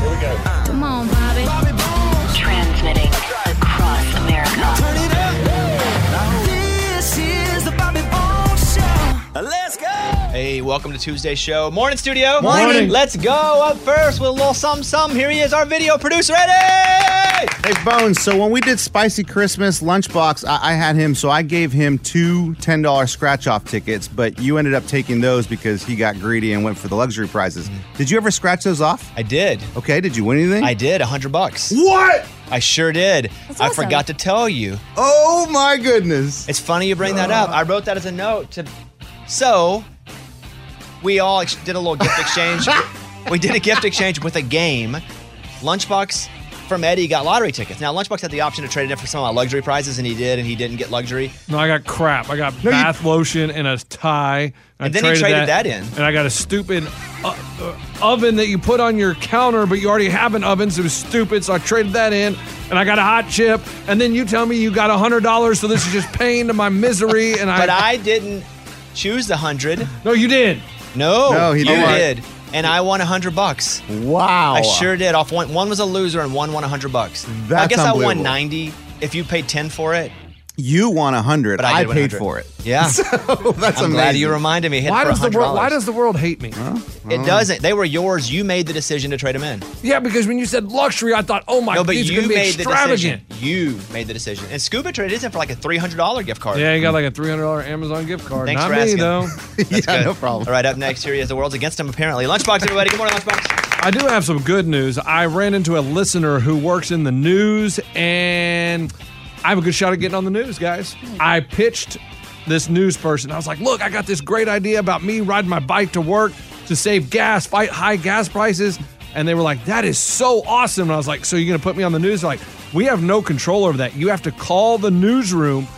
Here we go. Come on, Bobby. Transmitting Hey, welcome to Tuesday's show. Morning, studio. Morning. Let's go up first with a little sum sum. Here he is, our video producer. Ready? Hey Bones, so when we did Spicy Christmas Lunchbox, I, I had him, so I gave him two $10 scratch off tickets, but you ended up taking those because he got greedy and went for the luxury prizes. Mm-hmm. Did you ever scratch those off? I did. Okay, did you win anything? I did. A hundred bucks. What? I sure did. That's I awesome. forgot to tell you. Oh my goodness. It's funny you bring that up. Uh. I wrote that as a note to. So, we all ex- did a little gift exchange. we did a gift exchange with a game. Lunchbox from Eddie got lottery tickets. Now, Lunchbox had the option to trade it in for some of my luxury prizes, and he did, and he didn't get luxury. No, I got crap. I got No, you- bath lotion and a tie. I And then he traded that in. And I got a stupid uh, uh, oven that you put on your counter, but you already have an oven, so it was stupid. So I traded that in. And I got a hot chip. And then you tell me you got a hundred dollars, so this is just pain to my misery. And I, But I didn't choose the hundred. no, you did. No, No, he you didn't. did. And I won a hundred bucks. Wow. I sure did. Off one, one was a loser and one won a hundred bucks. I guess I won unbelievable. ninety. If you paid ten for it, You won a 100. but I, I, paid 100. for it. Yeah, so That's I'm amazing. glad you reminded me. Hit Why does the world? Why does the world hate me? it doesn't? They were yours. You made the decision to trade them in. Yeah, because when you said luxury, I thought, oh my, no, but these you gonna be made the decision. You made the decision. And Scuba traded in for like a three hundred dollar gift card. Yeah, you got like a three hundred dollar Amazon gift card. Thanks Not for me asking. though. yeah, Good. no problem. All right, up next here he is. The world's against him apparently. Lunchbox, everybody. Good morning, Lunchbox. I do have some good news. I ran into a listener who works in the news, and I have a good shot at getting on the news, guys. I pitched this news person. I was like, look, I got this great idea about me riding my bike to work to save gas, fight high gas prices. And they were like, that is so awesome. And I was like, so you're going to put me on the news? They're like, we have no control over that. You have to call the newsroom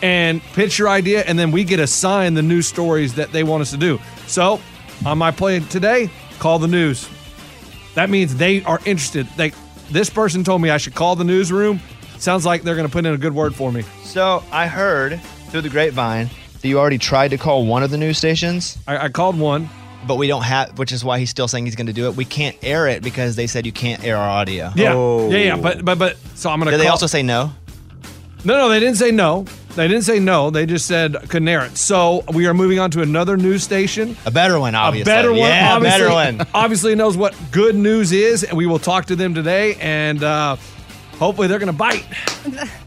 and pitch your idea, and then we get assigned the news stories that they want us to do. So, on my play today, call the news. That means they are interested. They, this person told me I should call the newsroom. Sounds like they're going to put in a good word for me. So I heard through the grapevine that you already tried to call one of the news stations, I, I called one. but we don't have, which is why he's still saying he's going to do it. We can't air it because they said you can't air our audio. Yeah, Oh. yeah, yeah. But but but so I'm going to. Did they also say no? No, no, they didn't say no. They didn't say no. They just said couldn't air it. So we are moving on to another news station. A better one, obviously. A better one, Yeah, a obviously, better one. obviously knows what good news is, and we will talk to them today, and uh, hopefully they're to bite.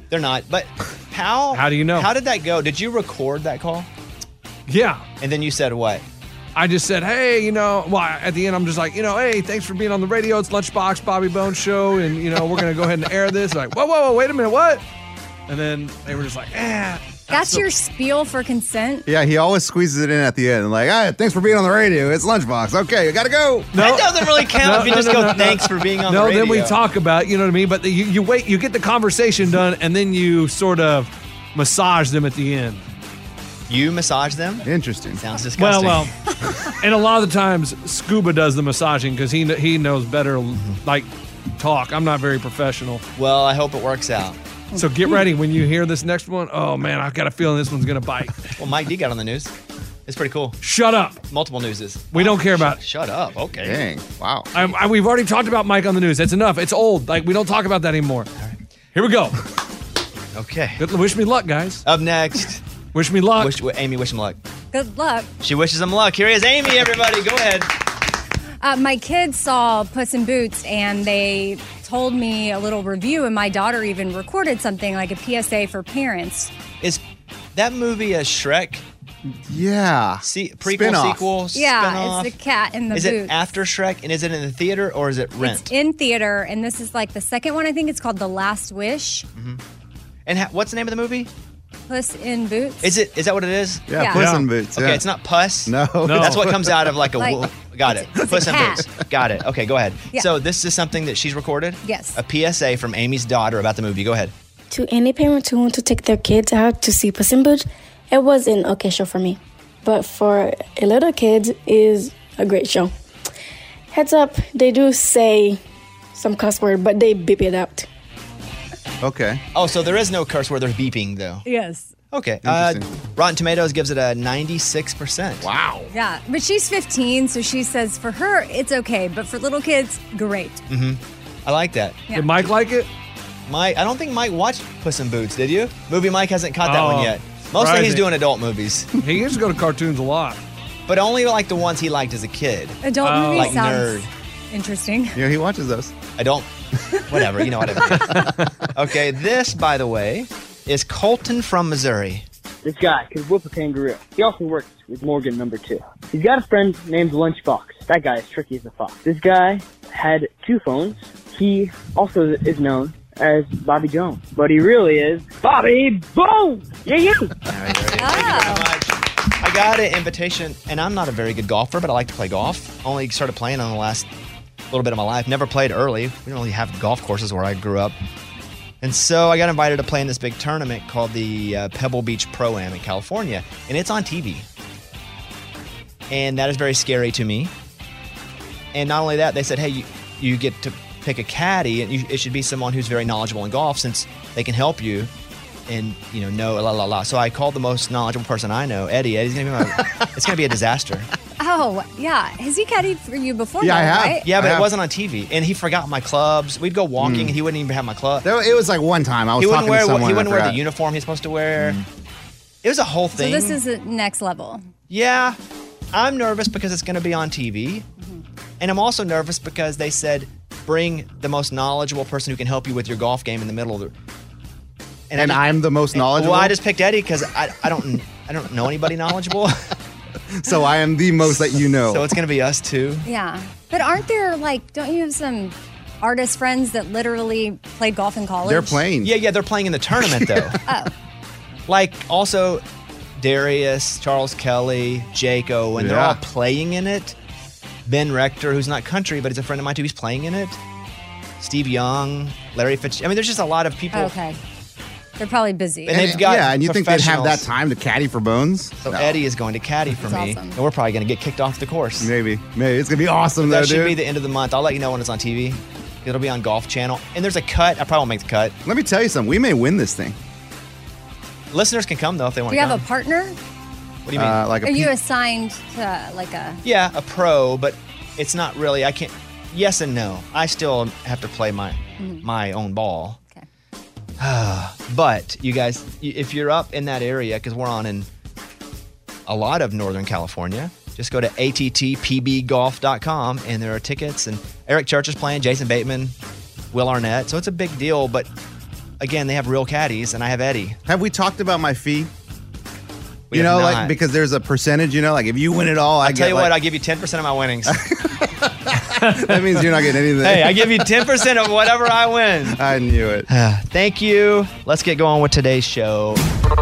They're not. But how? How do you know? How did that go? Did you record that call? Yeah, And then you said what? I just said, hey, you know, well, at the end, I'm just like, you know, hey, thanks for being on the radio. It's Lunchbox Bobby Bones Show, and you know, we're gonna go ahead and air this. Like, whoa, whoa, whoa, wait a minute, what? And then they were just like, eh. That's your spiel for consent. Yeah, he always squeezes it in at the end. Like, ah, thanks for being on the radio. It's Lunchbox. Okay, I gotta go. No, That doesn't really count No, if you no, just no, go, no, no. thanks for being on No, the radio. No, then we talk about, you know what I mean? But the, you, you wait, you get the conversation done, and then you sort of massage them at the end. You massage them? Interesting. Sounds disgusting. well, well, and a lot of the times Scuba does the massaging because he he knows better. Like talk, I'm not very professional. Well, I hope it works out. So get ready when you hear this next one. Oh man, I've got a feeling this one's gonna bite. Well, Mike D got on the news. It's pretty cool. Shut up. Multiple newses. We don't care about. Shut up. Okay. Dang. Wow. I, I, we've already talked about Mike on the news. It's enough. It's old. Like we don't talk about that anymore. Here we go. Okay. Good, wish me luck, guys. Up next, Wish me luck. wish, Amy, wish him luck. Good luck. She wishes him luck. Here is Amy, everybody. Go ahead. Uh, my kids saw Puss in Boots and they told me a little review, and my daughter even recorded something like a PSA for parents. Is that movie a Shrek Yeah. se- prequel, Spin-off. sequel, Yeah, spin-off? it's the cat in the Is boots. it after Shrek and is it in the theater or is it rent? It's in theater, and this is like the second one. I think it's called The Last Wish. Mm-hmm. and ha- what's the name of the movie? Puss in Boots. Is it? Is that what it is? Yeah. Yeah. Puss Yeah. in Boots. Okay, yeah. it's not puss. No. No. That's what comes out of like a. Like, wo- got it. it's a Puss in cat. Boots. Got it. Okay, go ahead. Yeah. So this is something that she's recorded. Yes. A PSA from Amy's daughter about the movie. Go ahead. To any parents who want to take their kids out to see Puss in Boots, it was an okay show for me. But for a little kid, is a great show. Heads up, they do say some cuss word, but they beep it out. Okay. Oh, so there is no curse where there's beeping though. yes. Okay. Uh, Rotten Tomatoes gives it a 96%. Wow. Yeah, but she's 15, so she says for her it's okay, but for little kids, great. hmm I like that. Yeah. Did Mike like it? Mike, I don't think Mike watched Puss in Boots, did you? Movie Mike hasn't caught that Oh, one yet. Mostly he's surprising. doing adult movies, He used to go to cartoons a lot. but only like the ones he liked as a kid. Adult Oh. movie Like sounds nerd. Interesting. Yeah, he watches those. I don't. Whatever, you know what I mean. okay, this, by the way, is Colton from Missouri. This guy could whoop a kangaroo. He also works with Morgan number two. He's got a friend named Lunchbox. That guy is tricky as a fox. This guy had two phones. He also is known as Bobby Jones, but he really is Bobby Bones. Yeah, yeah. Oh, I got an invitation, and I'm not a very good golfer, but I like to play golf. Only started playing in the last little bit of my life. Never played early. We don't really have golf courses where I grew up. And so I got invited to play in this big tournament called the uh, Pebble Beach Pro Am in California, and it's on TV. And that is very scary to me. And not only that, they said, hey, you, you get to pick a caddy, and you, it should be someone who's very knowledgeable in golf since they can help you and you know know la la la. So I called the most knowledgeable person I know, Eddie. Eddie's gonna be my. it's gonna be a disaster. oh, yeah. Has he caddied for you before? Yeah, I have. Right? Yeah, but I it wasn't on TV, and he forgot my clubs. We'd go walking, mm. and he wouldn't even have my club. There- It was like one time I was He wouldn't talking wear to someone. he wouldn't wear the uniform he's supposed to wear. Mm. It was a whole thing. So this is the next level. yeah, I'm nervous because it's gonna be on TV, mm-hmm. and I'm also nervous because they said bring the most knowledgeable person who can help you with your golf game in the middle of the. And I I'm the most knowledgeable. Well, I just picked Eddie because I, I don't I don't know anybody knowledgeable, so I am the most that you know. so it's gonna be us too. Yeah. But aren't there, like, don't you have some artist friends that literally played golf in college? They're playing. Yeah, yeah, they're playing in the tournament though. Oh, like also Darius, Charles Kelley, Jake Owen, they're Yeah. all playing in it. Ben Rector, who's not country, but he's a friend of mine too, he's playing in it. Steve Young, Larry Fitch. I mean, there's just a lot of people. okay. They're probably busy. And they've got yeah, and you think they'd have that time to caddy for bones? So No. Eddie is going to caddy for That's me, awesome. and we're probably going to get kicked off the course. Maybe, maybe it's gonna be awesome though, that should dude. be the end of the month. I'll let you know when it's on TV. It'll be on Golf Channel, and there's a cut. I probably won't make the cut. Let me tell you something. We may win this thing. Listeners can come though if they want Do to you come. have a partner? what do you mean? Uh, like a Are you pe- assigned to like a? Yeah, a pro, but it's not really. I can't. Yes and no. I still have to play my my own ball. But you guys, if you're up in that area, because we're on in a lot of Northern California, just go to attpbgolf.com and there are tickets. And Eric Church is playing, Jason Bateman, Will Arnett. So it's a big deal. But again, they have real caddies, and I have Eddie. Have we talked about my fee? We you know, not. like because there's a percentage. You know, like if you win it all, I I'll get tell you like, what, I give you 10% of my winnings. that means you're not getting anything. hey, I give you 10% of whatever I win. I knew it. Thank you. Let's get going with today's show.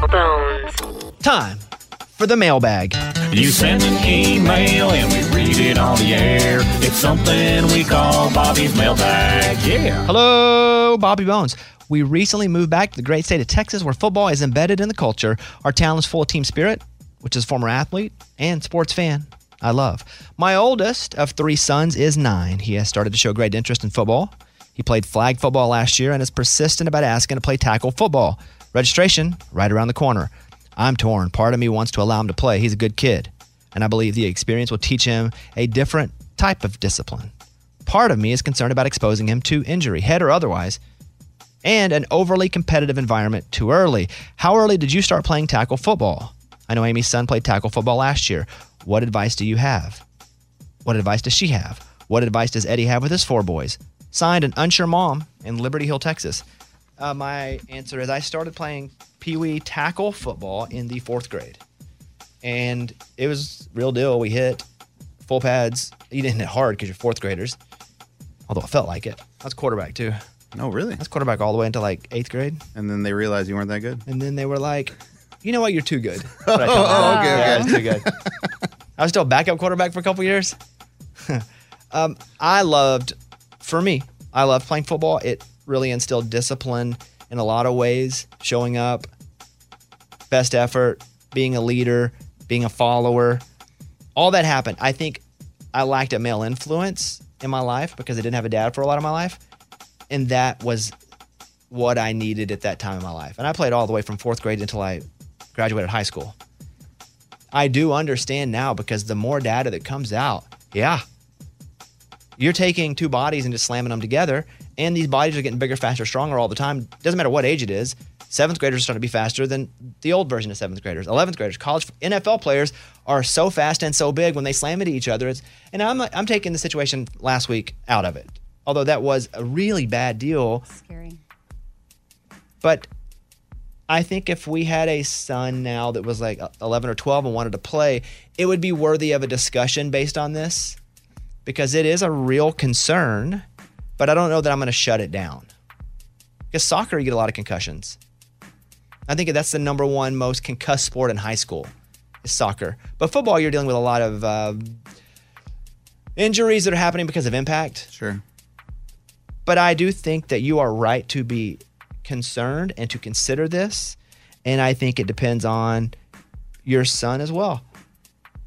Bones. Time for the mailbag. You send an email and we read it on the air. It's something we call Bobby's mailbag. Yeah. Hello, Bobby Bones. We recently moved back to the great state of Texas where football is embedded in the culture. Our town is full of team spirit, which is former athlete and sports fan I love. My oldest of three sons is nine. He has started to show great interest in football. He played flag football last year and is persistent about asking to play tackle football. Registration right around the corner. I'm torn. Part of me wants to allow him to play. He's a good kid, and I believe the experience will teach him a different type of discipline. Part of me is concerned about exposing him to injury, head or otherwise, and an overly competitive environment too early. How early did you start playing tackle football? I know Amy's son played tackle football last year. What advice do you have? What advice does she have? What advice does Eddie have with his four boys? Signed an unsure mom in Liberty Hill, Texas. Uh, my answer is I started playing Pee Wee tackle football in the fourth grade. And it was real deal. We hit full pads. You didn't hit hard because you're fourth graders, although it felt like it. I was quarterback too. No, really? I was quarterback all the way into like eighth grade. And then they realized you weren't that good. And then they were like, you know what? You're too good. Oh, okay, Yeah, was too good. I was still backup quarterback for a couple years. um, I loved, for me, I loved playing football. It really instilled discipline in a lot of ways, showing up, best effort, being a leader, being a follower. All that happened. I think I lacked a male influence in my life because I didn't have a dad for a lot of my life. And that was what I needed at that time in my life. And I played all the way from fourth grade until I graduated high school. I do understand now because the more data that comes out, yeah, you're taking two bodies and just slamming them together, and these bodies are getting bigger, faster, stronger all the time. Doesn't matter what age it is. Seventh graders are starting to be faster than the old version of seventh graders. Eleventh graders, college NFL players are so fast and so big when they slam into each other. It's and I'm I'm taking the situation last week out of it, although that was a really bad deal. Scary. But I think if we had a son now that was like 11 or 12 and wanted to play, it would be worthy of a discussion based on this because it is a real concern. But I don't know that I'm going to shut it down. Because soccer, you get a lot of concussions. I think that's the number one most concussed sport in high school is soccer. But football, you're dealing with a lot of uh, injuries that are happening because of impact. Sure. But I do think that you are right to be concerned and to consider this. And I think it depends on your son as well.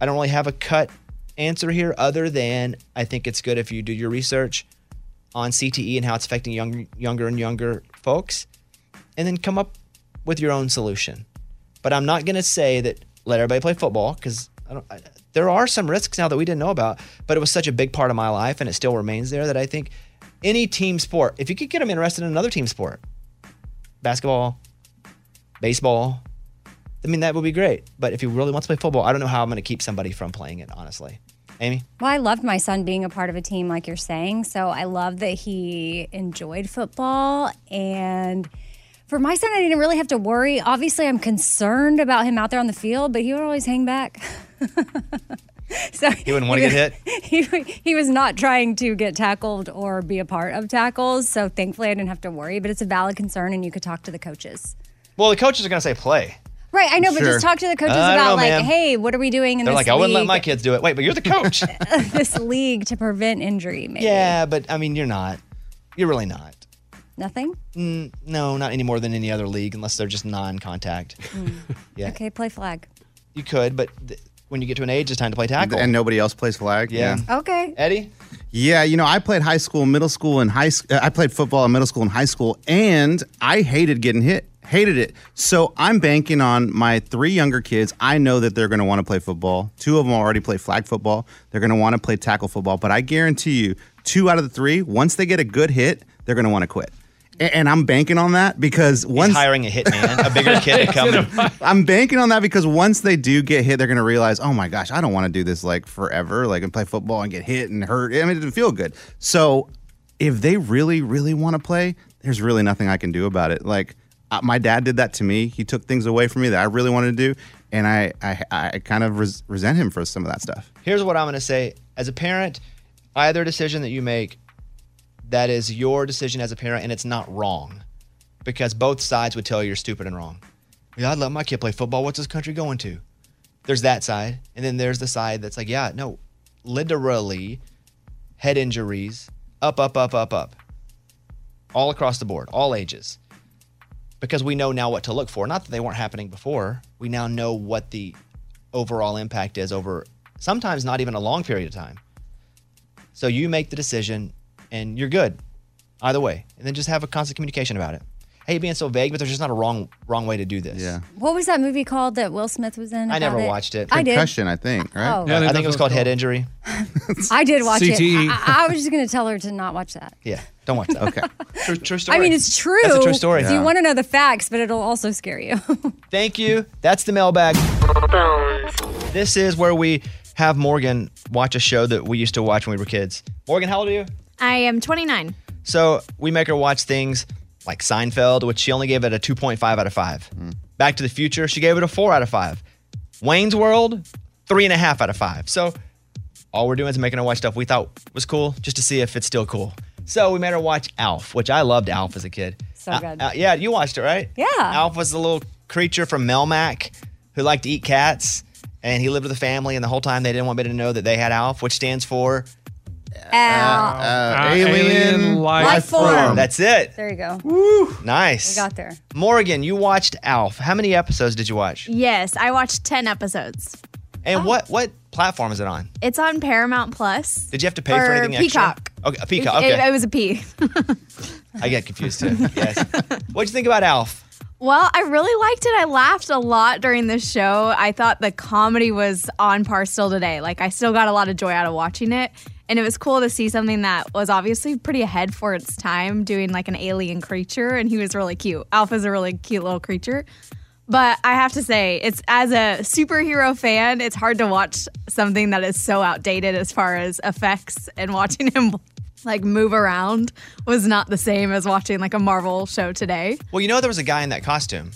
I don't really have a cut answer here other than I think it's good if you do your research on CTE and how it's affecting young, younger and younger folks and then come up with your own solution. But I'm not going to say that let everybody play football because there are some risks now that we didn't know about, but it was such a big part of my life and it still remains there that I think any team sport, if you could get them interested in another team sport, basketball, baseball, I mean, that would be great. But if he really wants to play football, I don't know how I'm going to keep somebody from playing it, honestly. Amy? Well, I loved my son being a part of a team, like you're saying. So I love that he enjoyed football. And for my son, I didn't really have to worry. Obviously, I'm concerned about him out there on the field, but he would always hang back. so He wouldn't want to get hit? He, he was not trying to get tackled or be a part of tackles. So thankfully, I didn't have to worry. But it's a valid concern, and you could talk to the coaches. Well, the coaches are going to say play. Right, I know, but Sure. just talk to the coaches I about know, like, man. hey, what are we doing in They're this like, I wouldn't let my kids do it. Wait, but you're the coach. this league to prevent injury, maybe. yeah, but I mean, you're not. You're really not. Nothing? Mm, no, not any more than any other league, unless they're just non-contact. yeah, Okay, play flag. you could, but th- when you get to an age, it's time to play tackle. And nobody else plays flag. Yeah. Okay. Eddie? Yeah, you know, I played high school, middle school, and high. sc- Uh, I played football in middle school and high school, and I hated getting hit. Hated it. So I'm banking on my three younger kids. I know that they're going to want to play football. Two of them already play flag football. They're going to want to play tackle football. But I guarantee you, two out of the three, once they get a good hit, they're going to want to quit. A- And I'm banking on that because once hiring a hitman, a bigger kid to come. and- I'm banking on that because once they do get hit, they're going to realize, oh my gosh, I don't want to do this like forever, like and play football and get hit and hurt. I mean, it doesn't feel good. So if they really, really want to play, there's really nothing I can do about it. Like uh, my dad did that to me. He took things away from me that I really wanted to do, and I, I, I kind of res- resent him for some of that stuff. Here's what I'm going to say. As a parent, either decision that you make, that is your decision as a parent, and it's not wrong, because both sides would tell you you're stupid and wrong. Yeah, I'd let my kid play football. What's this country going to? There's that side, and then there's the side that's like, yeah, no, literally, head injuries, up, up, up, up, up, all across the board, all ages, because we know now what to look for. Not that they weren't happening before. We now know what the overall impact is over sometimes not even a long period of time. So you make the decision and you're good either way. And then just have a constant communication about it. Hey, being so vague, but there's just not a wrong wrong way to do this. Yeah. What was that movie called that Will Smith was in? I never about it? watched it. I did. Concussion, I think, right? Oh. Uh, I think it was called head injury. I did watch it. I, I was just going to tell her to not watch that. Yeah, don't watch that. okay. True, true story. I mean, it's true. That's a true story. So you want to know the facts, but it'll also scare you. Thank you. That's the mailbag. This is where we have Morgan watch a show that we used to watch when we were kids. Morgan, how old are you? I am 29. So we make her watch things like Seinfeld, which she only gave it a 2.5 out of 5. Back to the Future, she gave it a 4 out of 5. Wayne's World, 3.5 out of 5. So all we're doing is making her watch stuff we thought was cool just to see if it's still cool. So we made her watch Alf, which I loved Alf as a kid. So Uh, good. uh, yeah, you watched it, right? Yeah. Alf was the little creature from Melmac who liked to eat cats. And he lived with a family, and the whole time they didn't want me to know that they had Alf, which stands for Al. Uh, alien life life form. form. That's it. There you go. Nice. We got there. Morgan, you watched Alf. How many episodes did you watch? Yes, I watched 10 episodes. And what what platform is it on? It's on Paramount Plus. Did you have to pay for Or anything Peacock. extra? Okay, a Peacock. It, Okay, it was a P. I get confused too. Yes. What'd you think about Alf? Well, I really liked it. I laughed a lot during the show. I thought the comedy was on par still today. Like, I still got a lot of joy out of watching it. And it was cool to see something that was obviously pretty ahead for its time, doing like an alien creature. And he was really cute. Alf's a really cute little creature. But I have to say, it's as a superhero fan, it's hard to watch something that is so outdated as far as effects and watching him like move around was not the same as watching like a Marvel show today. Well, you know there was a guy in that costume.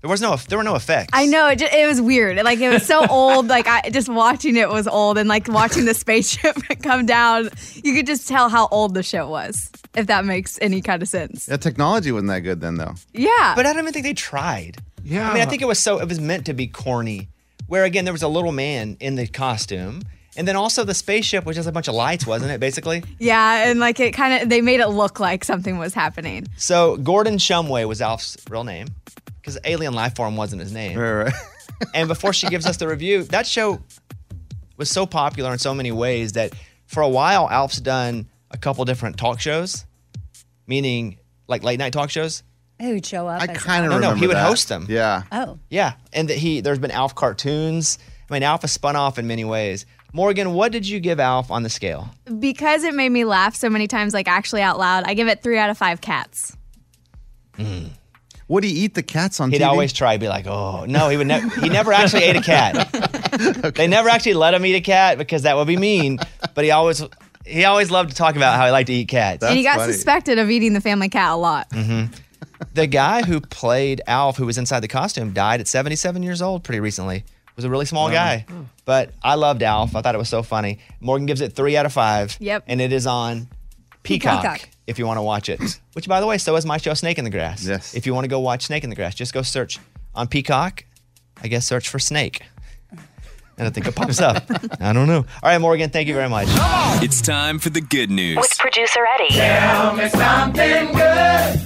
There was no there were no effects. I know it, ju- it was weird. Like it was so old. Like I just watching it was old, and like watching the spaceship come down, you could just tell how old the show was. If that makes any kind of sense. The technology wasn't that good then, though. Yeah. But I don't even think they tried. Yeah. I mean, I think it was so it was meant to be corny. Where again, there was a little man in the costume, and then also the spaceship was just a bunch of lights, wasn't it? Basically. Yeah, and like it kind of they made it look like something was happening. So Gordon Shumway was Alf's real name because Alien Life Form wasn't his name. Right, right. and before she gives us the review, that show was so popular in so many ways that for a while Alf's done a couple different talk shows, meaning like late night talk shows. Who would show up? I kind of No, remember no, he would that. host them. Yeah. Oh. Yeah, and that he there's been Alf cartoons. I mean, Alf has spun off in many ways. Morgan, what did you give Alf on the scale? Because it made me laugh so many times, like actually out loud, I give it three out of five cats. Hmm. Would he eat the cats on He'd TV? always try to be like, oh no, he would never. He never actually ate a cat. They never actually let him eat a cat because that would be mean. But he always he always loved to talk about how he liked to eat cats. and he got suspected of eating the family cat a lot. hmm The guy who played Alf, who was inside the costume, died at 77 years old pretty recently. Was a really small Oh. guy, but I loved Alf. I thought it was so funny. Morgan gives it three out of five. Yep. and it is on Peacock, Peacock. If you want to watch it. Which, by the way, so is my show Snake in the Grass. Yes. If you want to go watch Snake in the Grass, just go search on Peacock. I guess search for Snake, and I think it pops up. I don't know. All right, Morgan, thank you very much. It's time for the good news. With producer Eddie. Tell me something good.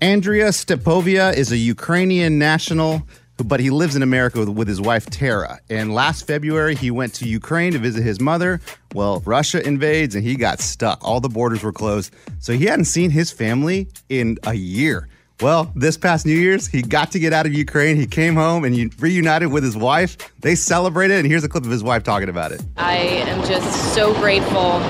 Andrea Stepovia is a Ukrainian national, but he lives in America with, his wife Tara. And last February, he went to Ukraine to visit his mother. Well, Russia invades and he got stuck. All the borders were closed. So he hadn't seen his family in a year. Well, this past New Year's, he got to get out of Ukraine. He came home and reunited with his wife. They celebrated, and here's a clip of his wife talking about it. I am just so grateful.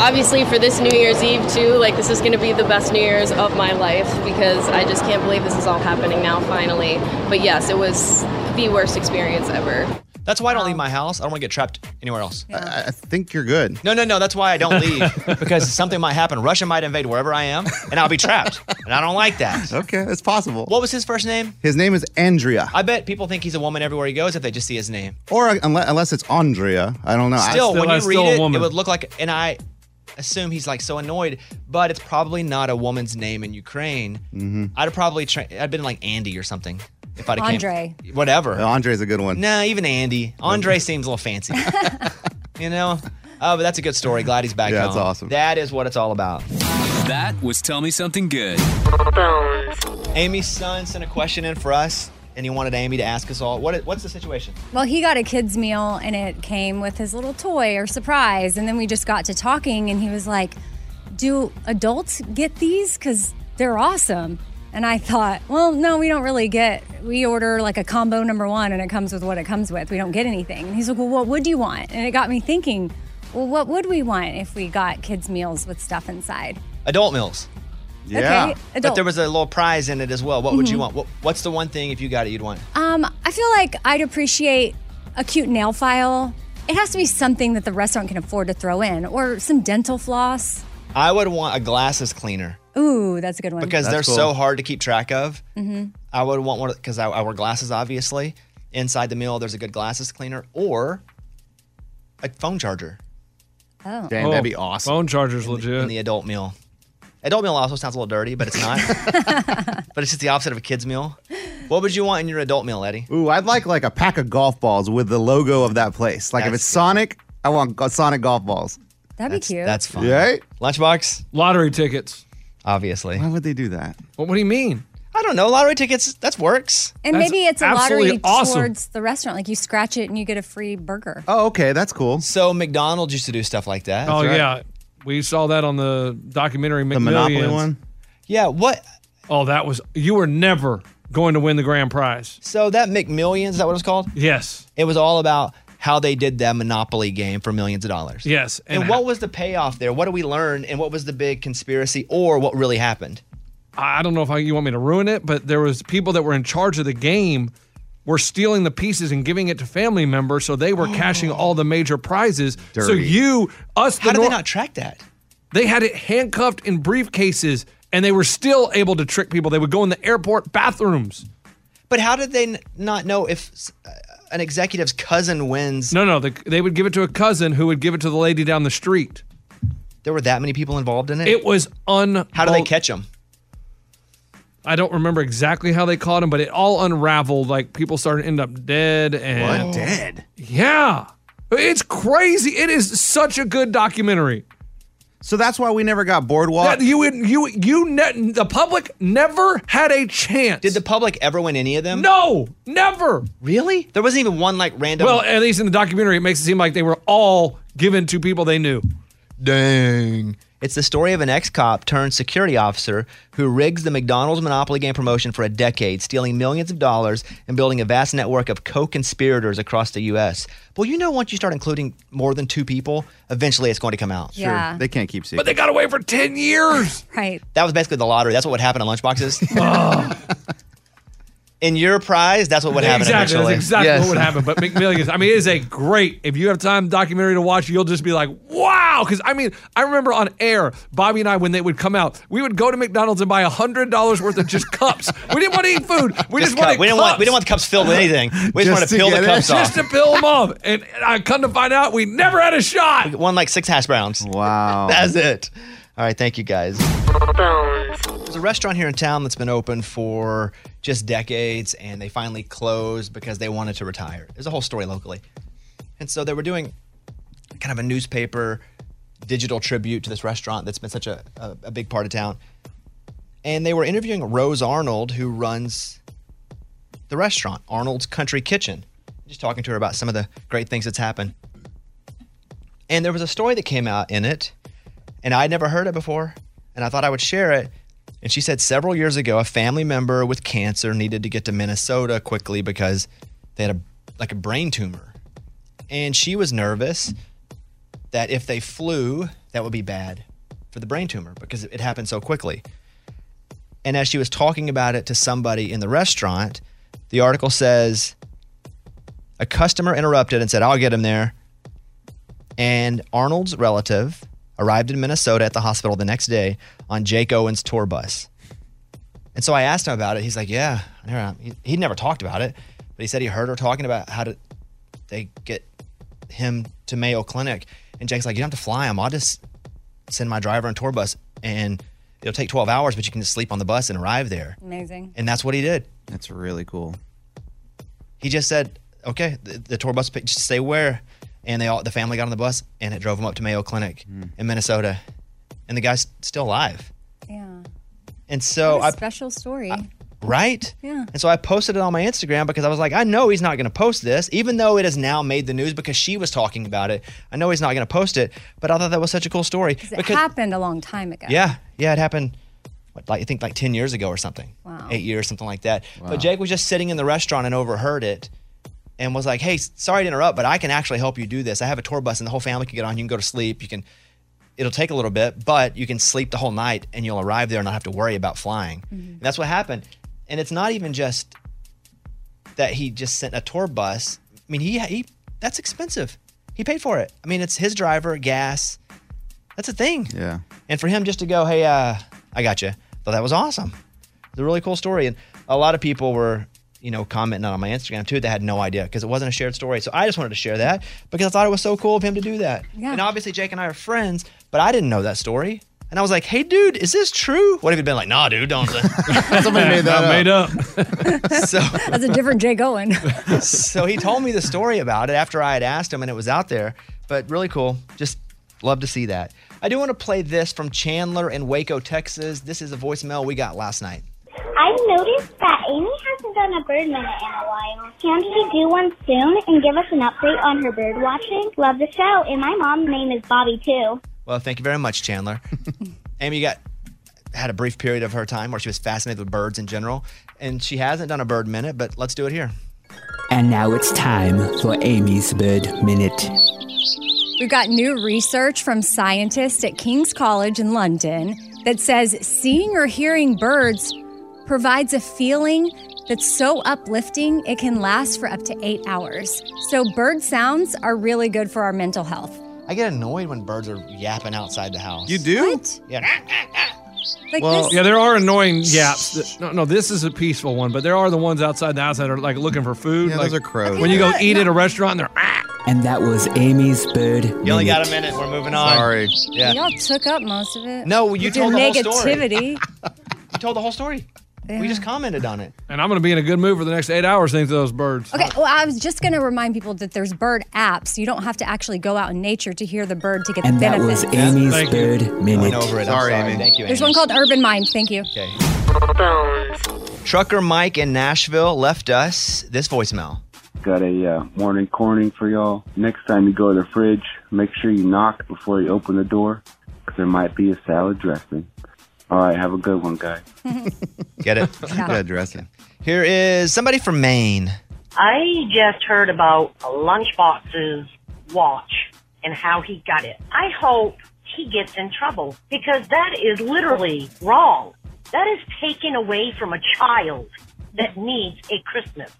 Obviously, for this New Year's Eve, too, like this is going to be the best New Year's of my life because I just can't believe this is all happening now, finally. But yes, it was the worst experience ever. That's why I don't leave my house. I don't want to get trapped anywhere else. I, I think you're good. No, no, no. That's why I don't leave because something might happen. Russia might invade wherever I am, and I'll be trapped. And I don't like that. Okay, it's possible. What was his first name? His name is Andrea. I bet people think he's a woman everywhere he goes if they just see his name. Or unless, unless it's Andrea. I don't know. I- Still, when you read it, it would look like, and I assume he's like so annoyed, but it's probably not a woman's name in Ukraine. Mhm. I'd have probably tra- I'd been like Andy or something if I'd have Andre. Came, whatever. Uh, Andre's a good one. Nah, even Andy. Andre seems a little fancy. you know. Oh, but that's a good story. Glad he's back Yeah, home. that's awesome. That is what it's all about. That was Tell Me Something Good. Amy's son sent a question in for us, and he wanted Amy to ask us all. What what's the situation? Well, he got a kid's meal and it came with his little toy or surprise. And then we just got to talking and he was like, Do adults get these? Because they're awesome. And I thought, well, no, we don't really get, we order like a combo number one and it comes with what it comes with. We don't get anything. And he's like, well, what would you want? And it got me thinking, well, what would we want if we got kids' meals with stuff inside? Adult meals. Okay, But adult. there was a little prize in it as well. What would you Mhm. want? What, what's the one thing if you got it you'd want? Um, I feel like I'd appreciate a cute nail file. It has to be something that the restaurant can afford to throw in, or some dental floss. I would want a glasses cleaner Ooh, that's a good one. because they're so hard to keep track of. hmm I would want one because I, I wear glasses, obviously. Inside the meal, there's a good glasses cleaner or a phone charger Oh. Dang, that'd be awesome. Phone charger's legit. in the adult meal. Adult meal also sounds a little dirty, but it's not. but it's just the opposite of a kid's meal. What would you want in your adult meal, Eddie? Ooh, I'd like like a pack of golf balls with the logo of that place. Like if it's Sonic, I want go- Sonic golf balls. That'd be cute. That's fun. Yeah. Lunchbox? Lottery tickets. Obviously. Why would they do that? What, what do you mean? I don't know. Lottery tickets, that works. and That's maybe it's a absolutely lottery awesome. towards the restaurant. Like you scratch it and you get a free burger. Oh, okay, that's cool. So McDonald's used to do stuff like that. oh yeah, we saw that on the documentary. The Monopoly one? Yeah, what? Oh, that was you were never going to win the grand prize. So that McMillions, is that what it's called? Yes. It was all about how they did that Monopoly game for millions of dollars. Yes. And, what was the payoff there? What did we learn? And what was the big conspiracy or what really happened? I don't know if I, you want me to ruin it, but there was people that were in charge of the game were stealing the pieces and giving it to family members, so they were cashing all the major prizes. So you, us, the How did they not track that? They had it handcuffed in briefcases, and they were still able to trick people. They would go in the airport bathrooms. But how did they n- not know if uh, an executive's cousin wins? No, no, the, they would give it to a cousin who would give it to the lady down the street. There were that many people involved in it? It was un. How do they catch them? I don't remember exactly how they caught him, but it all unraveled. Like people started to end up dead and What? Dead? Yeah, it's crazy. It is such a good documentary. So that's why we never got Boardwalk. That you would you you ne- the public never had a chance. Did the public ever win any of them? No, never. Really? There wasn't even one like random. Well, at least in the documentary, it makes it seem like they were all given to people they knew. Dang. It's the story of an ex cop turned security officer who rigs the McDonald's Monopoly game promotion for a decade, stealing millions of dollars and building a vast network of co conspirators across the U.S. Well, you know, once you start including more than two people, eventually it's going to come out. Sure. Yeah. They can't keep secrets. But they got away for ten years. Right. That was basically the lottery. That's what would happen in lunchboxes. Oh. In your prize, that's what would happen exactly, eventually. that's exactly Yes. what would happen. But McMillions, I mean, it is a great. If you have time documentary to watch, you'll just be like, wow. Because I mean, I remember on air, Bobby and I, when they would come out, we would go to McDonald's and buy a hundred dollars worth of just cups. We didn't want to eat food. We just, cup. wanted we didn't cups. want we didn't want the cups filled with anything. We just, Just wanted to to peel the cups it. cups just to fill them up. And I come to find out, we never had a shot. Won like six hash browns. Wow. That's it. All right, thank you guys. There's a restaurant here in town that's been open for just decades, and they finally closed because they wanted to retire. There's a whole story locally. And so they were doing kind of a newspaper digital tribute to this restaurant that's been such a, a, a big part of town. And they were interviewing Rose Arnold, who runs the restaurant, Arnold's Country Kitchen. Just talking to her about some of the great things that's happened. And there was a story that came out in it, and I'd never heard it before, and I thought I would share it. And she said several years ago, a family member with cancer needed to get to Minnesota quickly because they had a like a brain tumor, and she was nervous that if they flew, that would be bad for the brain tumor because it happened so quickly. And as she was talking about it to somebody in the restaurant, the article says a customer interrupted and said, "I'll get him there." And Arnold's relative arrived in Minnesota at the hospital the next day on Jake Owen's tour bus. And so I asked him about it. He's like, "Yeah, never- he, he'd never talked about it, but he said he heard her talking about how to they get him to Mayo Clinic." And Jake's like, "You don't have to fly him. I'll just send my driver on tour bus, and it'll take 12 hours, but you can just sleep on the bus and arrive there." Amazing. And that's what he did. That's really cool. He just said, "Okay, the, the tour bus pick- just stay where," and they all the family got on the bus and it drove them up to Mayo Clinic mm. in Minnesota, and the guy's still alive. Yeah. And so a I, special story. Right? Yeah. And so I posted it on my Instagram because I was like, I know he's not going to post this, even though it has now made the news because she was talking about it. I know he's not going to post it, but I thought that was such a cool story. Because It happened a long time ago. yeah, yeah, it happened. What, like I think like ten years ago or something. Wow. Eight years, something like that. Wow. But Jake was just sitting in the restaurant and overheard it. And was like, "Hey, sorry to interrupt, but I can actually help you do this. I have a tour bus, and the whole family can get on. You can go to sleep. You can. It'll take a little bit, but you can sleep the whole night, and you'll arrive there and not have to worry about flying. And that's what happened. And it's not even just that he just sent a tour bus. I mean, he he that's expensive. He paid for it. I mean, it's his driver, gas. That's a thing. Yeah. And for him just to go, hey, uh, I got you. Thought that was awesome. It's a really cool story. And a lot of people were, you know, commenting on my Instagram too. They had no idea because it wasn't a shared story. So I just wanted to share that because I thought it was so cool of him to do that. Yeah. And obviously Jake and I are friends, but I didn't know that story. And I was like, hey, dude, is this true? What if he'd been like, nah, dude, don't. Somebody made that up. made up. so, That's a different Jake Owen. so he told me the story about it after I had asked him and it was out there. But really cool. Just love to see that. I do want to play this from Chandler in Waco, Texas. This is a voicemail we got last night. I've noticed that Amy hasn't done a bird minute in a while. Can she do one soon and give us an update on her bird watching? Love the show, and my mom's name is Bobby too. Well, thank you very much, Chandler. Amy got had a brief period of her time where she was fascinated with birds in general, and she hasn't done a bird minute, but let's do it here. And now it's time for Amy's Bird Minute. We've got new research from scientists at King's College in London that says seeing or hearing birds provides a feeling that's so uplifting it can last for up to eight hours. So, bird sounds are really good for our mental health. I get annoyed when birds are yapping outside the house. You do? Yeah. Like Well, this. yeah, there are annoying yaps. No, no, this is a peaceful one, but there are the ones outside the house that are like looking for food. Yeah, like, those are crows. When you go eat at a restaurant, and they're ah. And that was Amy's Bird You only got a Minute. minute. We're moving on. Sorry. Yeah. Y'all took up most of it. No, you With your told the whole story. negativity. You told the whole story. We just commented on it. and I'm going to be in a good mood for the next eight hours thanks to those birds. Okay, well, I was just going to remind people that there's bird apps. You don't have to actually go out in nature to hear the bird to get And the that benefits. was Amy's Thank you. Bird Went Minute. over it. I'm Sorry, sorry. Amy. Thank you. There's one called Urban Mind. Thank you. Okay. Trucker Mike in Nashville left us this voicemail. Got a uh, morning corning for y'all. Next time you go to the fridge, make sure you knock before you open the door, 'cause there might be a salad dressing. All right, have a good one, guys. Get it? Good dressing. Here is somebody from Maine. I just heard about a Lunchbox's watch and how he got it. I hope he gets in trouble because that is literally wrong. That is taken away from a child that needs a Christmas.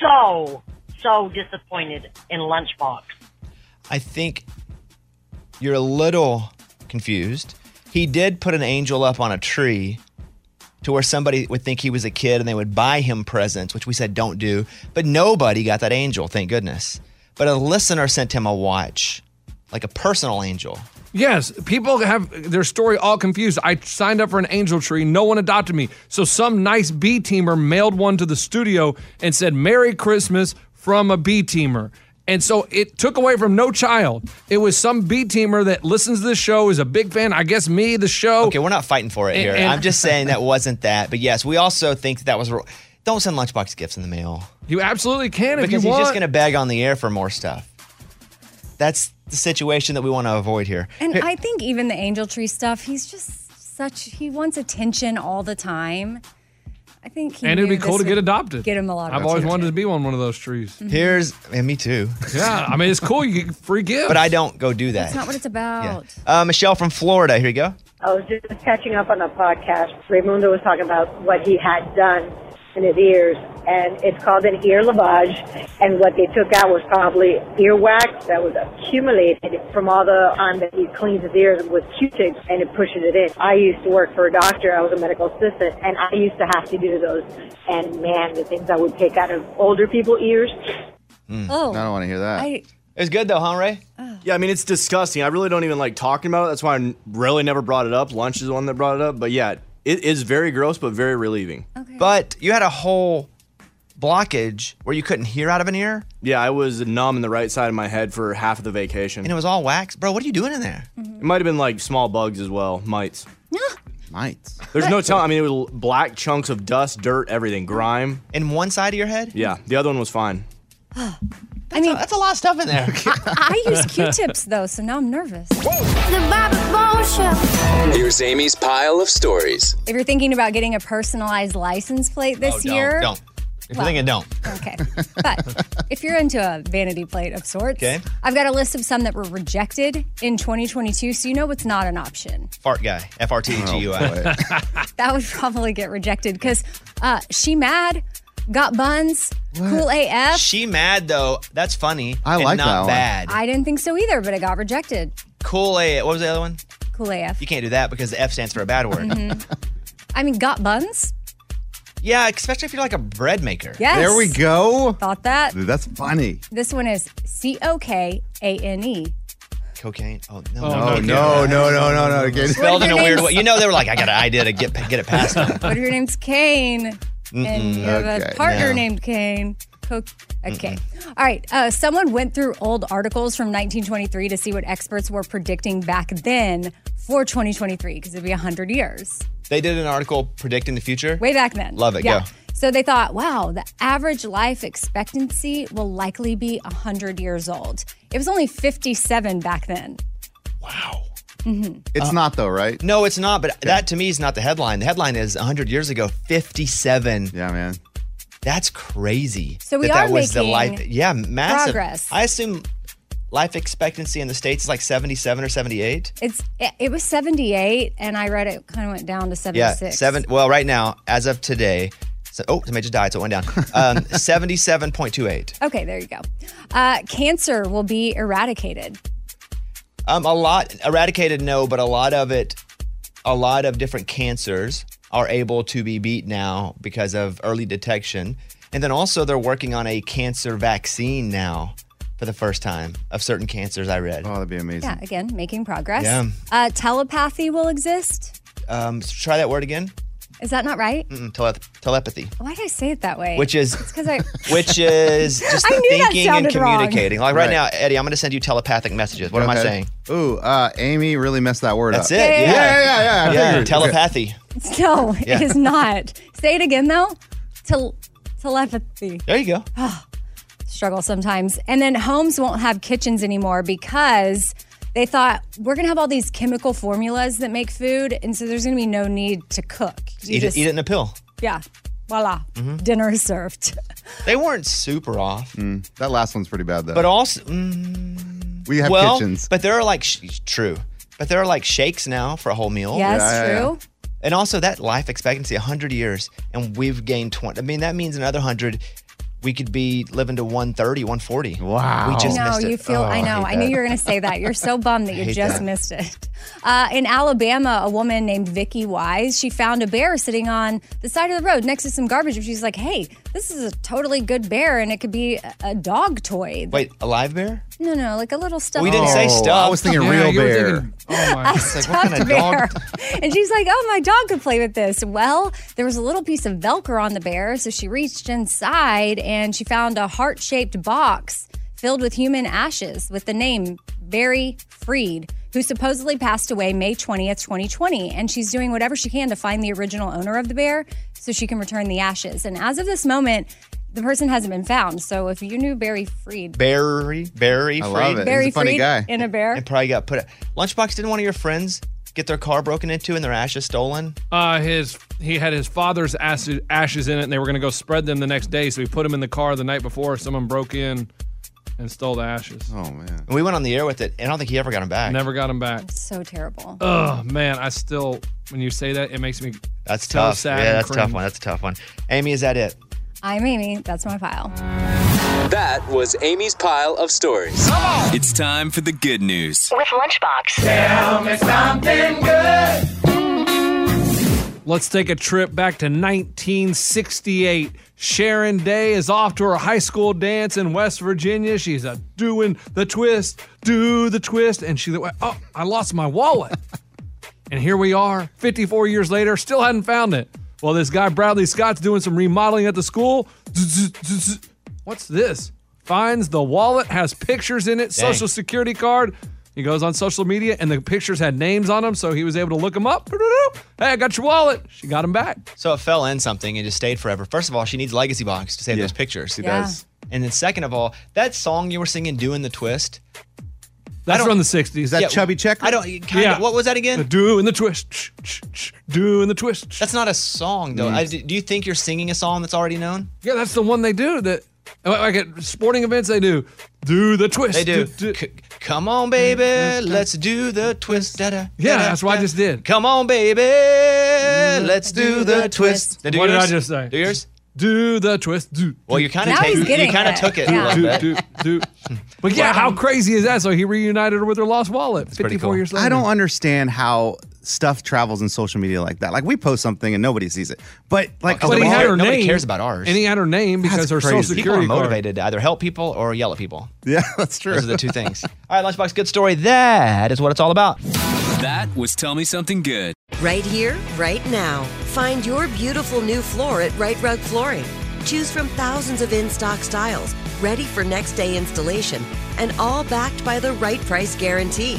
So, so disappointed in Lunchbox. I think you're a little confused. He did put an angel up on a tree to where somebody would think he was a kid and they would buy him presents, which we said don't do. But nobody got that angel, thank goodness. But a listener sent him a watch, like a personal angel. Yes, people have their story all confused. I signed up for an angel tree. No one adopted me. So some nice B teamer mailed one to the studio and said, Merry Christmas from a B teamer. And so it took away from no child. It was some B teamer that listens to this show, is a big fan. I guess me, the show. Okay, we're not fighting for it And- here. and- I'm just saying that wasn't that. But yes, we also think that, that was. ro- Don't send lunchbox gifts in the mail. You absolutely can if because you he's just going to beg on the air for more stuff. That's the situation that we want to avoid here. And Here- I think even the angel tree stuff, he's just such, he wants attention all the time. I think he and it'd be cool to get adopted. Get him a lot of I've always wanted to be on one of those trees. Here's and me too. Yeah, I mean it's cool. You get free gifts, but I don't go do that. That's not what it's about. Uh, Michelle from Florida. Here you go. I was just catching up on a podcast. Raymundo was talking about what he had done in his ears, and it's called an ear lavage. And what they took out was probably earwax that was accumulated from all the time that he cleans his ears with Q-tips, and it pushes it in. I used to work for a doctor. I was a medical assistant, and I used to have to do those. And man, the things I would take out of older people's ears. Hmm. Oh, I don't want to hear that. I, It's good though, huh, Ray? Oh. Yeah, I mean it's disgusting. I really don't even like talking about it. That's why I really never brought it up. Lunch is the one that brought it up. But yeah, it is very gross, but very relieving. But you had a whole blockage where you couldn't hear out of an ear, Yeah, I was numb in the right side of my head for half of the vacation. and it was all wax. Bro, what are you doing in there? It might have been like small bugs as well, mites. Mites. There's no telling. I mean, it was black chunks of dust, dirt, everything, grime. In one side of your head? Yeah. The other one was fine. I mean, that's a lot of stuff in there. I use Q-tips though, so now I'm nervous. Here's Amy's pile of stories. If you're thinking about getting a personalized license plate this Oh, don't, year, Don't. If Well, you're thinking, don't. Okay. But if you're into a vanity plate of sorts, Okay. I've got a list of some that were rejected in 2022, so you know it's not an option. Fart guy. F R T G U I. That would probably get rejected because uh, She Mad, Got Buns, Cool AF. She mad though. That's funny. I and like not that one. bad. I didn't think so either, but it got rejected. Cool A. What was the other one? Cool AF. You can't do that because the F stands for a bad word. Mhm. I mean, Got Buns? Yeah, especially if you're like a bread maker. Yes. There we go. Thought that? Dude, that's funny. This one is C O K A N E. Cocaine. Oh no. Oh, no, no, no, no, no. Again. Spelled in a What weird way. You know they were like, I got an idea to get get it past them. What if your name's Kane and you have Okay, a partner no. named Kane? Okay. All right. Uh, someone went through old articles from 1923 to see what experts were predicting back then for 2023 because it'd be 100 years. They did an article predicting the future. Way back then. Love it. Yeah. Go. So they thought, wow, the average life expectancy will likely be 100 years old. It was only 57 back then. Wow. Hmm It's not though, right? No, it's not. But that to me is not the headline. The headline is 100 years ago, 57. Yeah, man. That's crazy. So we that are that was the making life. Yeah, massive. progress. I assume life expectancy in the states is like 77 or 78. It's it, it was 78, and I read it kind of went down to 76. Yeah, seven. Well, right now, as of today, so, oh, somebody just died, so it went down. Um, 77.28. Okay, there you go. Uh, cancer will be eradicated. Um, a lot eradicated, no, but a lot of it, a lot of different cancers are able to be beat now because of early detection. And then also they're working on a cancer vaccine now for the first time of certain cancers I read. Oh, that'd be amazing. Yeah, again, making progress. Yeah. Uh, telepathy will exist. Um, so try that word again. Is that not right? Mm-mm, tele- telepathy, Why did I say it that way? which is It's because I. which is just I knew that thinking and sounded wrong. communicating. Like right, Right. now, Eddie, I'm going to send you telepathic messages. What Go am I ahead. saying? Ooh, uh, Amy really messed that word That's up. it. Yeah, yeah, yeah. yeah, I yeah. figured. Telepathy. No, Yeah. it is not. Say it again though. Tel- telepathy. There you go. Struggle sometimes. And then homes won't have kitchens anymore because they thought we're gonna have all these chemical formulas that make food, and so there's gonna be no need to cook. You Eat just- it, eat it in a pill. Yeah. Voila. Mhm. Dinner is served. They weren't super off. Mm, that last one's pretty bad though. But also, mm, we have well, kitchens. But there are like sh- true, but there are like shakes now for a whole meal. Yes, Yeah, yeah, true. And also that life expectancy, hundred years, and we've gained twenty. I mean, that means another hundred. We could be living to 130, 140. Wow. We just no, missed it. you feel. Oh, I know. hate I, knew you were going to say that. You're so bummed that you just that. missed it. Uh, in Alabama, a woman named Vicky Wise, she found a bear sitting on the side of the road next to some garbage, and she's like, "Hey, this is a totally good bear, and it could be a, a dog toy." Wait, a live bear? No, no, like a little stuffed. We didn't say Oh, stuff. I was thinking Yeah, real you were bear. thinking- oh my! a It's like, what kind stuffed of bear. dog? and she's like, "Oh, my dog could play with this." Well, there was a little piece of Velcro on the bear, so she reached inside and she found a heart-shaped box filled with human ashes with the name Barry Freed, who supposedly passed away May 20th, 2020. And she's doing whatever she can to find the original owner of the bear so she can return the ashes. And as of this moment, the person hasn't been found. So if you knew Barry Freed, Barry, Barry, I love Freed. it. Barry He's a funny Freed guy. in a bear. And probably got put. Lunchbox didn't one of your friends get their car broken into and their ashes stolen? Uh, his he had his father's ashes, ashes in it, and they were going to go spread them the next day. So he put them in the car the night before. Someone broke in and stole the ashes. Oh man! And we went on the air with it, and I don't think he ever got them back. Never got them back. So terrible. Oh man, I still when you say that, it makes me That's so tough. sad. yeah, that's a tough one. That's a tough one. Amy, is that it? I'm Amy. That's my pile. That was Amy's pile of stories. It's time for the good news. With Lunchbox. Tell me something good. Let's take a trip back to 1968. Sharon Day is off to her high school dance in West Virginia. She's uh, doing the twist, do the twist, and she went, "Oh, I lost my wallet." and here we are, 54 years later, still hadn't found it. Well, this guy Bradley Scott's doing some remodeling at the school. What's this? Finds the wallet, has pictures in it, Dang. social security card. He goes on social media, and the pictures had names on them, so he was able to look them up. Hey, I got your wallet. She got him back. So it fell in something and just stayed forever. First of all, she needs Legacy Box to save those pictures. She Yeah. does. And then second of all, that song you were singing, "Doing the Twist," That's from the 60s. Is that Chubby Checker? I don't. Kind of, What was that again? Doing the twist. Doing the twist. That's not a song though. Mm. I, do you think you're singing a song that's already known? Yeah, that's the one they do. That like at sporting events, they do do the twist. They do. C- Come on, baby, mm, mm, mm. let's do the twist. Da-da, Yeah, da-da, that's what I just did. Come on, baby, let's do the twist. Now do What did I just say? Do yours? Do the twist. Do. Well, you're kind of Now he's. You kind of took it. Yeah. Do, do, do. But yeah, how crazy is that? So he reunited her with her lost wallet 54 years later. I don't understand how stuff travels in social media like that. Like we post something and nobody sees it, but like But he had her Nobody name. cares about ours. And he had her name because her social People security are card. motivated to either help people or yell at people. Yeah, that's true. Those are the two things. All right, Lunchbox, good story. That is what it's all about. That was Tell Me Something Good. Right here, right now. Find your beautiful new floor at Rite Rug Flooring. Choose from thousands of in stock styles, ready for next day installation, and all backed by the right price guarantee.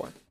for.